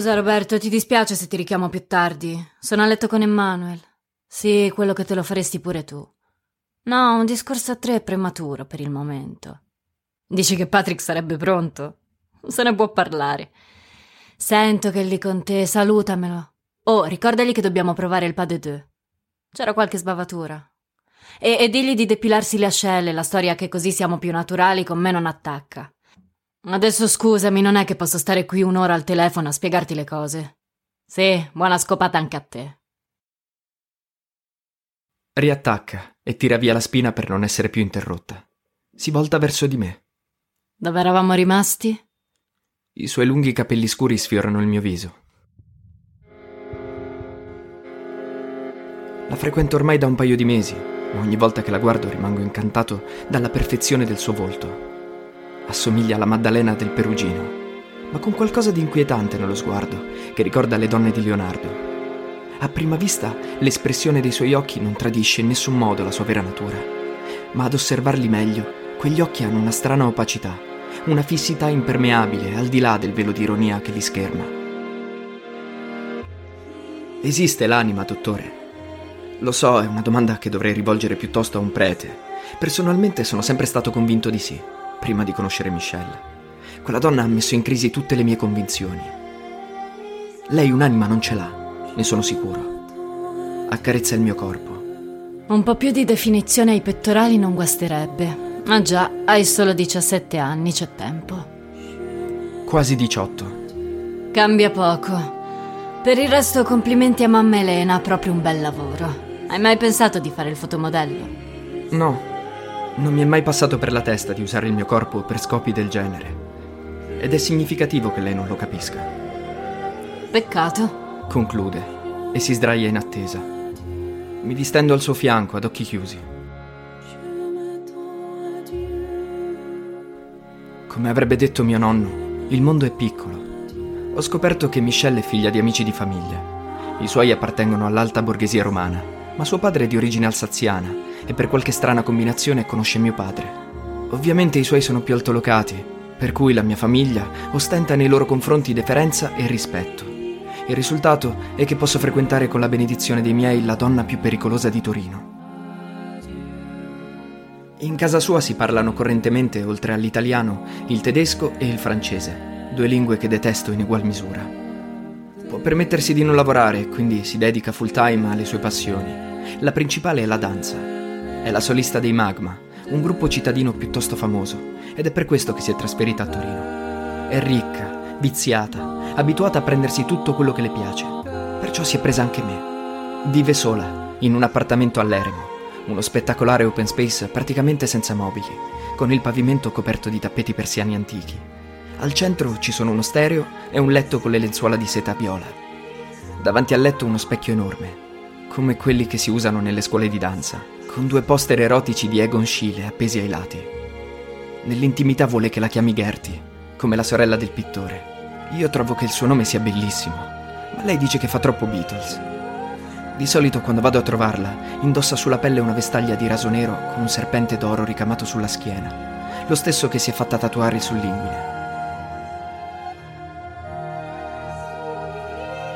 Scusa Roberto, ti dispiace se ti richiamo più tardi. Sono a letto con Emmanuel. Sì, quello che te lo faresti pure tu. No, un discorso a tre è prematuro per il momento. Dici che Patrick sarebbe pronto? Se ne può parlare. Sento che è lì con te, salutamelo. Oh, ricordagli che dobbiamo provare il pas de deux. C'era qualche sbavatura. E, e digli di depilarsi le ascelle, la storia che così siamo più naturali con me non attacca. Adesso scusami, non è che posso stare qui un'ora al telefono a spiegarti le cose. Sì, buona scopata anche a te. Riattacca e tira via la spina per non essere più interrotta. Si volta verso di me. Dove eravamo rimasti? I suoi lunghi capelli scuri sfiorano il mio viso. La frequento ormai da un paio di mesi, ma ogni volta che la guardo rimango incantato dalla perfezione del suo volto. Assomiglia alla Maddalena del Perugino, ma con qualcosa di inquietante nello sguardo che ricorda le donne di Leonardo. A prima vista l'espressione dei suoi occhi non tradisce in nessun modo la sua vera natura, ma ad osservarli meglio, quegli occhi hanno una strana opacità, una fissità impermeabile al di là del velo di ironia che li scherma. Esiste l'anima, dottore? Lo so, è una domanda che dovrei rivolgere piuttosto a un prete. Personalmente sono sempre stato convinto di sì prima di conoscere Michelle. Quella donna ha messo in crisi tutte le mie convinzioni. Lei un'anima non ce l'ha, ne sono sicuro. Accarezza il mio corpo. Un po' più di definizione ai pettorali non guasterebbe. Ah già, hai solo 17 anni, c'è tempo. Quasi 18. Cambia poco. Per il resto complimenti a mamma Elena, proprio un bel lavoro. Hai mai pensato di fare il fotomodello? No, non mi è mai passato per la testa di usare il mio corpo per scopi del genere. Ed è significativo che lei non lo capisca. Peccato. Conclude e si sdraia in attesa. Mi distendo al suo fianco ad occhi chiusi. Come avrebbe detto mio nonno, il mondo è piccolo. Ho scoperto che Michelle è figlia di amici di famiglia. I suoi appartengono all'alta borghesia romana, ma suo padre è di origine alsaziana e per qualche strana combinazione conosce mio padre. Ovviamente i suoi sono più altolocati, per cui la mia famiglia ostenta nei loro confronti deferenza e rispetto. Il risultato è che posso frequentare con la benedizione dei miei la donna più pericolosa di Torino. In casa sua si parlano correntemente, oltre all'italiano, il tedesco e il francese, due lingue che detesto in ugual misura. Può permettersi di non lavorare, quindi si dedica full time alle sue passioni. La principale è la danza è la solista dei Magma, un gruppo cittadino piuttosto famoso, ed è per questo che si è trasferita a Torino. È ricca, viziata, abituata a prendersi tutto quello che le piace. Perciò si è presa anche me. Vive sola, in un appartamento all'Eremo, uno spettacolare open space praticamente senza mobili, con il pavimento coperto di tappeti persiani antichi. Al centro ci sono uno stereo e un letto con le lenzuola di seta viola. Davanti al letto uno specchio enorme, come quelli che si usano nelle scuole di danza, con due poster erotici di Egon Schiele appesi ai lati. Nell'intimità vuole che la chiami Gertie, come la sorella del pittore. Io trovo che il suo nome sia bellissimo, ma lei dice che fa troppo Beatles. Di solito quando vado a trovarla, indossa sulla pelle una vestaglia di raso nero con un serpente d'oro ricamato sulla schiena, lo stesso che si è fatta tatuare sull'inguine.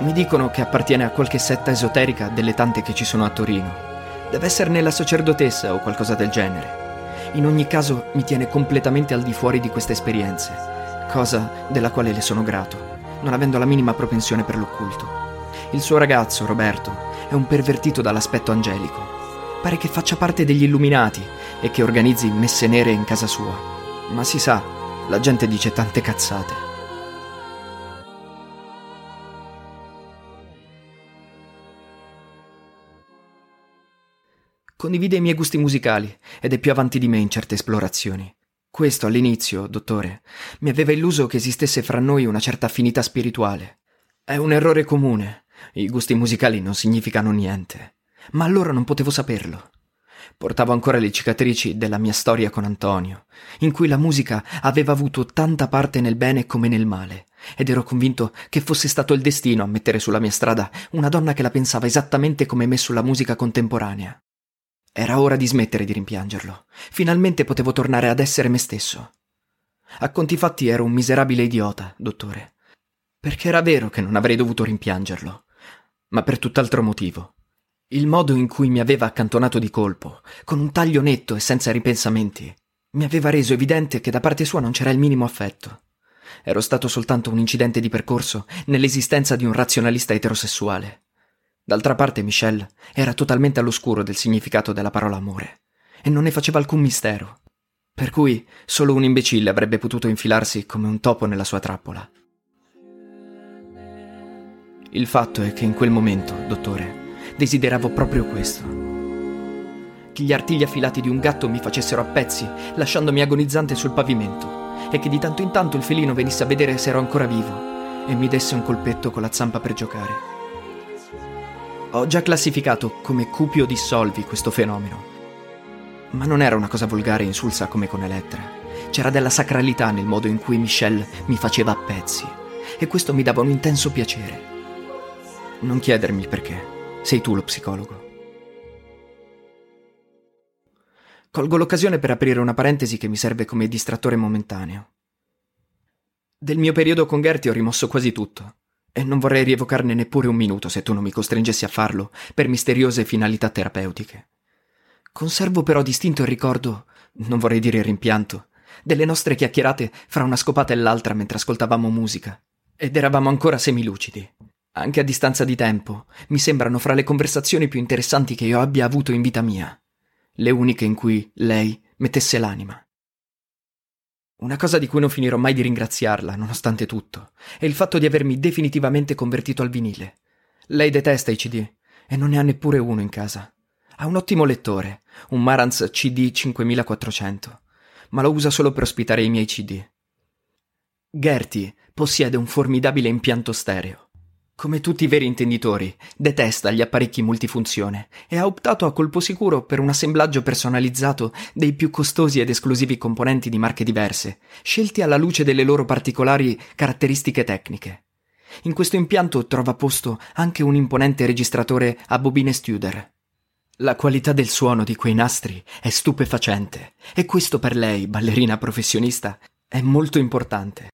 Mi dicono che appartiene a qualche setta esoterica delle tante che ci sono a Torino. Deve esserne la sacerdotessa o qualcosa del genere. In ogni caso mi tiene completamente al di fuori di queste esperienze, cosa della quale le sono grato, non avendo la minima propensione per l'occulto. Il suo ragazzo, Roberto, è un pervertito dall'aspetto angelico. Pare che faccia parte degli illuminati e che organizzi messe nere in casa sua. Ma si sa, la gente dice tante cazzate. Condivide i miei gusti musicali ed è più avanti di me in certe esplorazioni. Questo all'inizio, dottore, mi aveva illuso che esistesse fra noi una certa affinità spirituale. È un errore comune. I gusti musicali non significano niente. Ma allora non potevo saperlo. Portavo ancora le cicatrici della mia storia con Antonio, in cui la musica aveva avuto tanta parte nel bene come nel male, ed ero convinto che fosse stato il destino a mettere sulla mia strada una donna che la pensava esattamente come me sulla musica contemporanea. Era ora di smettere di rimpiangerlo. Finalmente potevo tornare ad essere me stesso. A conti fatti ero un miserabile idiota, dottore. Perché era vero che non avrei dovuto rimpiangerlo, ma per tutt'altro motivo. Il modo in cui mi aveva accantonato di colpo, con un taglio netto e senza ripensamenti, mi aveva reso evidente che da parte sua non c'era il minimo affetto. Ero stato soltanto un incidente di percorso nell'esistenza di un razionalista eterosessuale. D'altra parte Michelle era totalmente all'oscuro del significato della parola amore e non ne faceva alcun mistero. Per cui solo un imbecille avrebbe potuto infilarsi come un topo nella sua trappola. Il fatto è che in quel momento, dottore, desideravo proprio questo. Che gli artigli affilati di un gatto mi facessero a pezzi, lasciandomi agonizzante sul pavimento, e che di tanto in tanto il felino venisse a vedere se ero ancora vivo e mi desse un colpetto con la zampa per giocare. Ho già classificato come cupio dissolvi questo fenomeno. Ma non era una cosa volgare e insulsa come con Elettra. C'era della sacralità nel modo in cui Michelle mi faceva a pezzi. E questo mi dava un intenso piacere. Non chiedermi il perché. Sei tu lo psicologo. Colgo l'occasione per aprire una parentesi che mi serve come distrattore momentaneo. Del mio periodo con Gertie ho rimosso quasi tutto. E non vorrei rievocarne neppure un minuto se tu non mi costringessi a farlo per misteriose finalità terapeutiche. Conservo però distinto il ricordo, non vorrei dire il rimpianto, delle nostre chiacchierate fra una scopata e l'altra mentre ascoltavamo musica. Ed eravamo ancora semilucidi. Anche a distanza di tempo, mi sembrano fra le conversazioni più interessanti che io abbia avuto in vita mia. Le uniche in cui lei mettesse l'anima. Una cosa di cui non finirò mai di ringraziarla, nonostante tutto, è il fatto di avermi definitivamente convertito al vinile. Lei detesta i CD e non ne ha neppure uno in casa. Ha un ottimo lettore, un Marantz CD 5400, ma lo usa solo per ospitare i miei CD. Gertie possiede un formidabile impianto stereo. Come tutti i veri intenditori, detesta gli apparecchi multifunzione e ha optato a colpo sicuro per un assemblaggio personalizzato dei più costosi ed esclusivi componenti di marche diverse, scelti alla luce delle loro particolari caratteristiche tecniche. In questo impianto trova posto anche un imponente registratore a bobine Studer. La qualità del suono di quei nastri è stupefacente e questo per lei, ballerina professionista, è molto importante.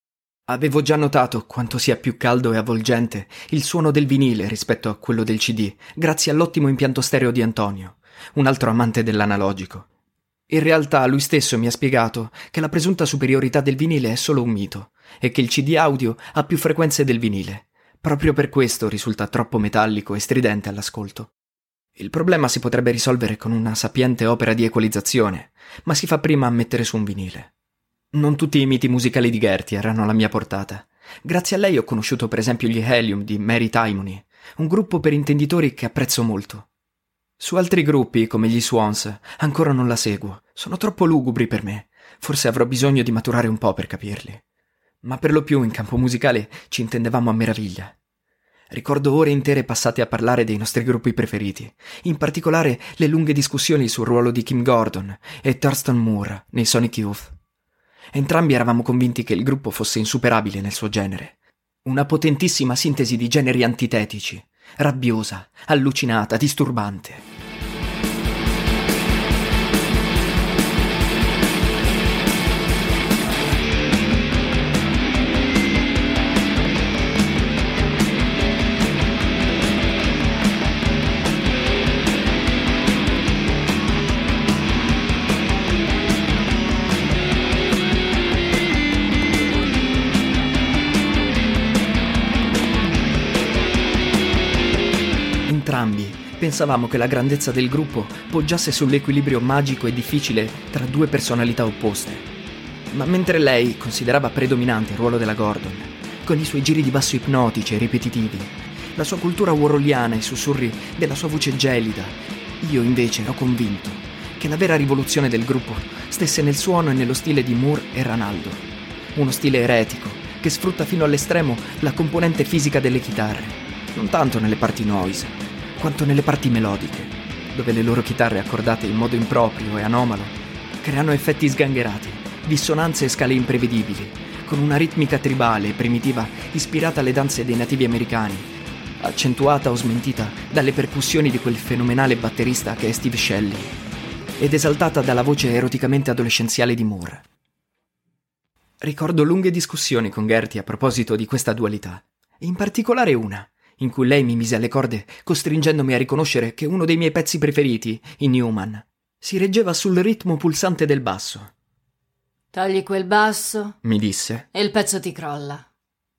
Avevo già notato quanto sia più caldo e avvolgente il suono del vinile rispetto a quello del CD, grazie all'ottimo impianto stereo di Antonio, un altro amante dell'analogico. In realtà lui stesso mi ha spiegato che la presunta superiorità del vinile è solo un mito e che il CD audio ha più frequenze del vinile. Proprio per questo risulta troppo metallico e stridente all'ascolto. Il problema si potrebbe risolvere con una sapiente opera di equalizzazione, ma si fa prima a mettere su un vinile. Non tutti i miti musicali di Gertie erano alla mia portata. Grazie a lei ho conosciuto per esempio gli Helium di Mary Timony, un gruppo per intenditori che apprezzo molto. Su altri gruppi, come gli Swans, ancora non la seguo. Sono troppo lugubri per me. Forse avrò bisogno di maturare un po' per capirli. Ma per lo più in campo musicale ci intendevamo a meraviglia. Ricordo ore intere passate a parlare dei nostri gruppi preferiti, in particolare le lunghe discussioni sul ruolo di Kim Gordon e Thurston Moore nei Sonic Youth. Entrambi eravamo convinti che il gruppo fosse insuperabile nel suo genere. Una potentissima sintesi di generi antitetici, rabbiosa, allucinata, disturbante. Entrambi pensavamo che la grandezza del gruppo poggiasse sull'equilibrio magico e difficile tra due personalità opposte. Ma mentre lei considerava predominante il ruolo della Gordon, con i suoi giri di basso ipnotici e ripetitivi, la sua cultura waroliana e i sussurri della sua voce gelida, io invece ero convinto che la vera rivoluzione del gruppo stesse nel suono e nello stile di Moore e Ranaldo. Uno stile eretico che sfrutta fino all'estremo la componente fisica delle chitarre, non tanto nelle parti noise, quanto nelle parti melodiche, dove le loro chitarre accordate in modo improprio e anomalo creano effetti sgangherati, dissonanze e scale imprevedibili, con una ritmica tribale e primitiva ispirata alle danze dei nativi americani, accentuata o smentita dalle percussioni di quel fenomenale batterista che è Steve Shelley, ed esaltata dalla voce eroticamente adolescenziale di Moore. Ricordo lunghe discussioni con Gertie a proposito di questa dualità, in particolare una, in cui lei mi mise alle corde, costringendomi a riconoscere che uno dei miei pezzi preferiti, in Newman, si reggeva sul ritmo pulsante del basso. Togli quel basso Mi disse. e il pezzo ti crolla.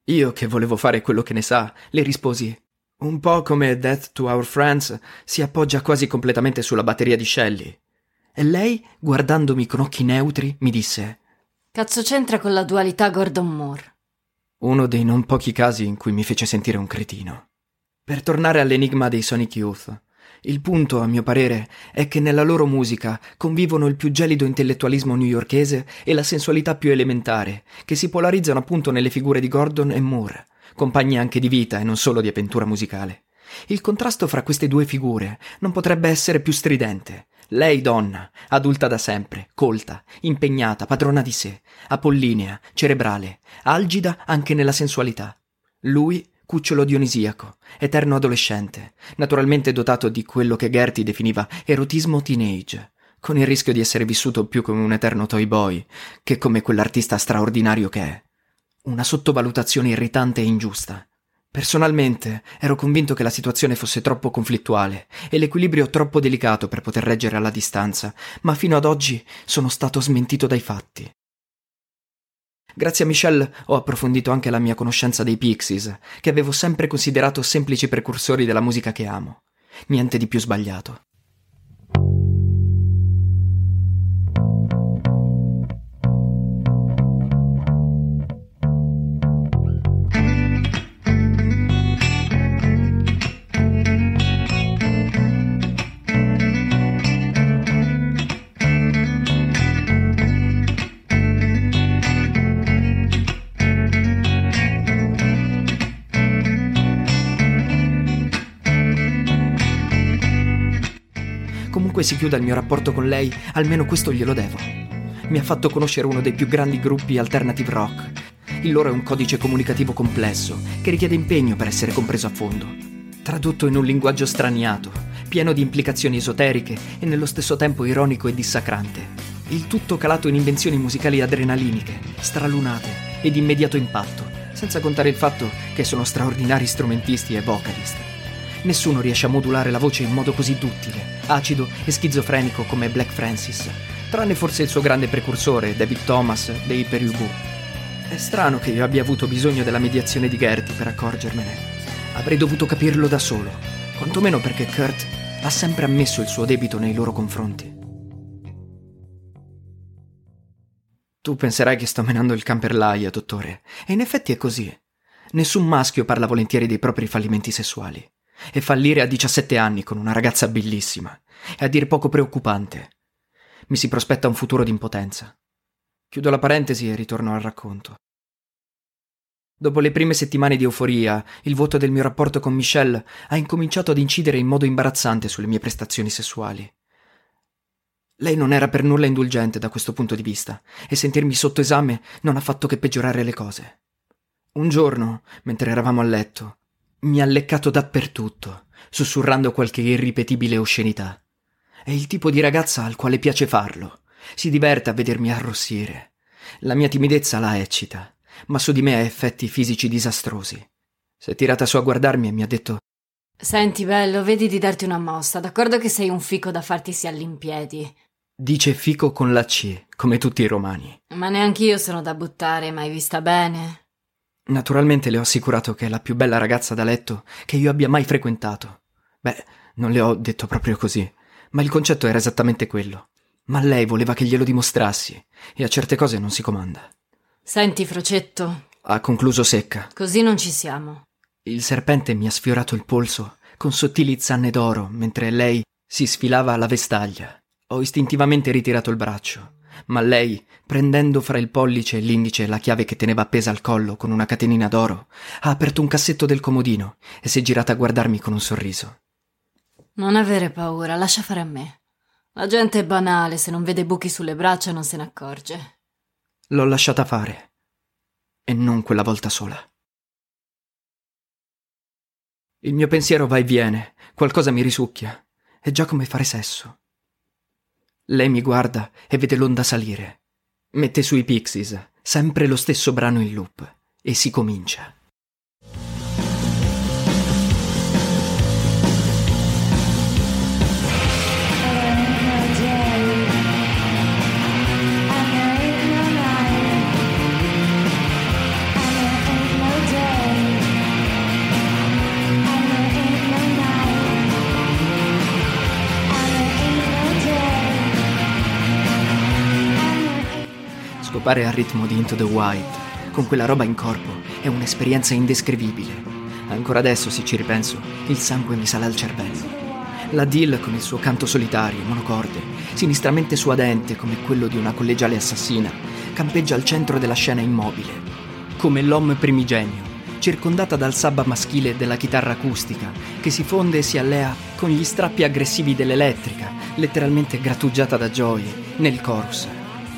Io, che volevo fare quello che ne sa, le risposi. Un po' come Death to Our Friends si appoggia quasi completamente sulla batteria di Shelley. E lei, guardandomi con occhi neutri, mi disse: Cazzo c'entra con la dualità Gordon Moore? Uno dei non pochi casi in cui mi fece sentire un cretino. Per tornare all'enigma dei Sonic Youth, il punto, a mio parere, è che nella loro musica convivono il più gelido intellettualismo newyorkese e la sensualità più elementare, che si polarizzano appunto nelle figure di Gordon e Moore, compagni anche di vita e non solo di avventura musicale. Il contrasto fra queste due figure non potrebbe essere più stridente. Lei donna, adulta da sempre, colta, impegnata, padrona di sé, apollinea, cerebrale, algida anche nella sensualità. Lui cucciolo dionisiaco, eterno adolescente, naturalmente dotato di quello che Gertie definiva erotismo teenage, con il rischio di essere vissuto più come un eterno toy boy che come quell'artista straordinario che è. Una sottovalutazione irritante e ingiusta. Personalmente ero convinto che la situazione fosse troppo conflittuale e l'equilibrio troppo delicato per poter reggere alla distanza, ma fino ad oggi sono stato smentito dai fatti. Grazie a Michelle ho approfondito anche la mia conoscenza dei Pixies, che avevo sempre considerato semplici precursori della musica che amo. Niente di più sbagliato. Si chiuda il mio rapporto con lei, almeno questo glielo devo. Mi ha fatto conoscere uno dei più grandi gruppi alternative rock. Il loro è un codice comunicativo complesso, che richiede impegno per essere compreso a fondo. Tradotto in un linguaggio straniato, pieno di implicazioni esoteriche e nello stesso tempo ironico e dissacrante. Il tutto calato in invenzioni musicali adrenaliniche, stralunate e di immediato impatto, senza contare il fatto che sono straordinari strumentisti e vocalist. Nessuno riesce a modulare la voce in modo così duttile, acido e schizofrenico come Black Francis, tranne forse il suo grande precursore, David Thomas, dei Perubu. È strano che io abbia avuto bisogno della mediazione di Gertie per accorgermene. Avrei dovuto capirlo da solo, quantomeno perché Kurt ha sempre ammesso il suo debito nei loro confronti. Tu penserai che sto menando il can per l'aia, dottore, e in effetti è così. Nessun maschio parla volentieri dei propri fallimenti sessuali. E fallire a 17 anni con una ragazza bellissima è a dir poco preoccupante. Mi si prospetta un futuro di impotenza. Chiudo la parentesi e ritorno al racconto. Dopo le prime settimane di euforia, il vuoto del mio rapporto con Michelle ha incominciato ad incidere in modo imbarazzante sulle mie prestazioni sessuali. Lei non era per nulla indulgente da questo punto di vista, e sentirmi sotto esame non ha fatto che peggiorare le cose. Un giorno, mentre eravamo a letto, Mi ha leccato dappertutto, sussurrando qualche irripetibile oscenità. È il tipo di ragazza al quale piace farlo. Si diverte a vedermi arrossire. La mia timidezza la eccita, ma su di me ha effetti fisici disastrosi. Si è tirata su a guardarmi e mi ha detto Senti, bello, vedi di darti una mossa. D'accordo che sei un fico da farti si all'impiedi. Dice fico con la C, come tutti i romani. Ma neanch'io sono da buttare, mai vista bene. Naturalmente le ho assicurato che è la più bella ragazza da letto che io abbia mai frequentato. Beh, non le ho detto proprio così, ma il concetto era esattamente quello. Ma lei voleva che glielo dimostrassi, e a certe cose non si comanda. Senti, Frocetto, Ha concluso secca. così non ci siamo. Il serpente mi ha sfiorato il polso con sottili zanne d'oro mentre lei si sfilava alla vestaglia. Ho istintivamente ritirato il braccio, ma lei, prendendo fra il pollice e l'indice la chiave che teneva appesa al collo con una catenina d'oro, ha aperto un cassetto del comodino e si è girata a guardarmi con un sorriso. Non avere paura, lascia fare a me. La gente è banale, se non vede buchi sulle braccia non se ne accorge. L'ho lasciata fare. E non quella volta sola. Il mio pensiero va e viene, qualcosa mi risucchia. È già come fare sesso. Lei mi guarda e vede l'onda salire. Mette sui Pixies, sempre lo stesso brano in loop, e si comincia. Scopare al ritmo di Into the White, con quella roba in corpo, è un'esperienza indescrivibile. Ancora adesso, se ci ripenso, il sangue mi sale al cervello. La Dill con il suo canto solitario, monocorde, sinistramente suadente come quello di una collegiale assassina, campeggia al centro della scena immobile, come l'homme primigenio, circondata dal sabba maschile della chitarra acustica, che si fonde e si allea con gli strappi aggressivi dell'elettrica, letteralmente grattugiata da gioie, nel chorus,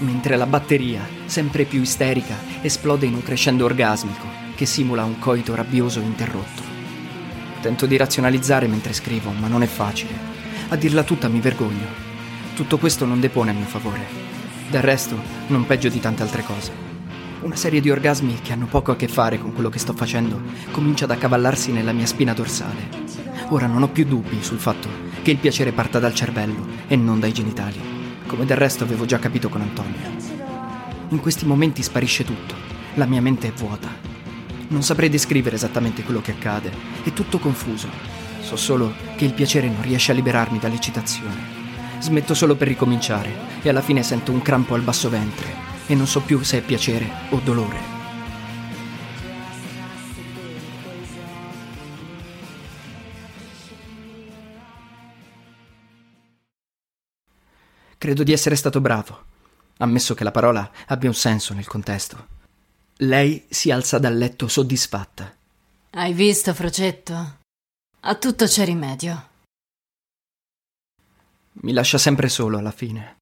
mentre la batteria, sempre più isterica, esplode in un crescendo orgasmico che simula un coito rabbioso interrotto. Tento di razionalizzare mentre scrivo, ma non è facile. A dirla tutta mi vergogno. Tutto questo non depone a mio favore. Del resto, non peggio di tante altre cose. Una serie di orgasmi che hanno poco a che fare con quello che sto facendo comincia ad accavallarsi nella mia spina dorsale. Ora non ho più dubbi sul fatto che il piacere parta dal cervello e non dai genitali, come del resto avevo già capito con Antonia. In questi momenti sparisce tutto, la mia mente è vuota. Non saprei descrivere esattamente quello che accade, è tutto confuso. So solo che il piacere non riesce a liberarmi dall'eccitazione. Smetto solo per ricominciare e alla fine sento un crampo al basso ventre e non so più se è piacere o dolore. Credo di essere stato bravo, ammesso che la parola abbia un senso nel contesto. Lei si alza dal letto soddisfatta. Hai visto, Frocetto? A tutto c'è rimedio. Mi lascia sempre solo alla fine.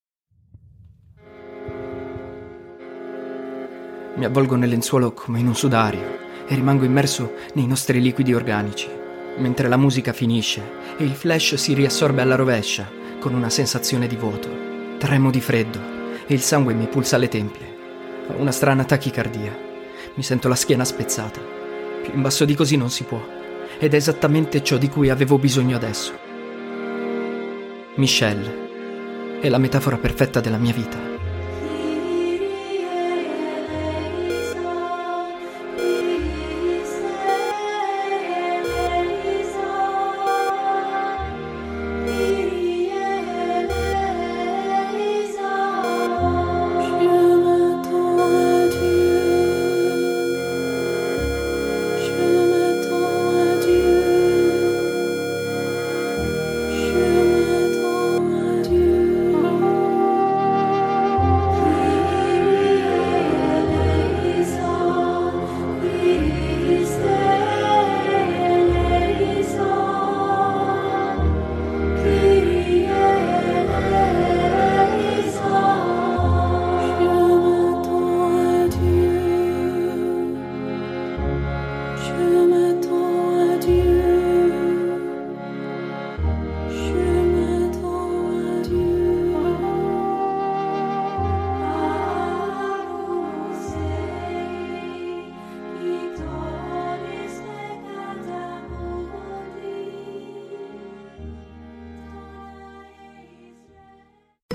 Mi avvolgo nel lenzuolo come in un sudario e rimango immerso nei nostri liquidi organici, mentre la musica finisce e il flash si riassorbe alla rovescia con una sensazione di vuoto. Tremo di freddo e il sangue mi pulsa alle tempie. Ho una strana tachicardia. Mi sento la schiena spezzata. Più in basso di così non si può. Ed è esattamente ciò di cui avevo bisogno adesso. Michelle è la metafora perfetta della mia vita.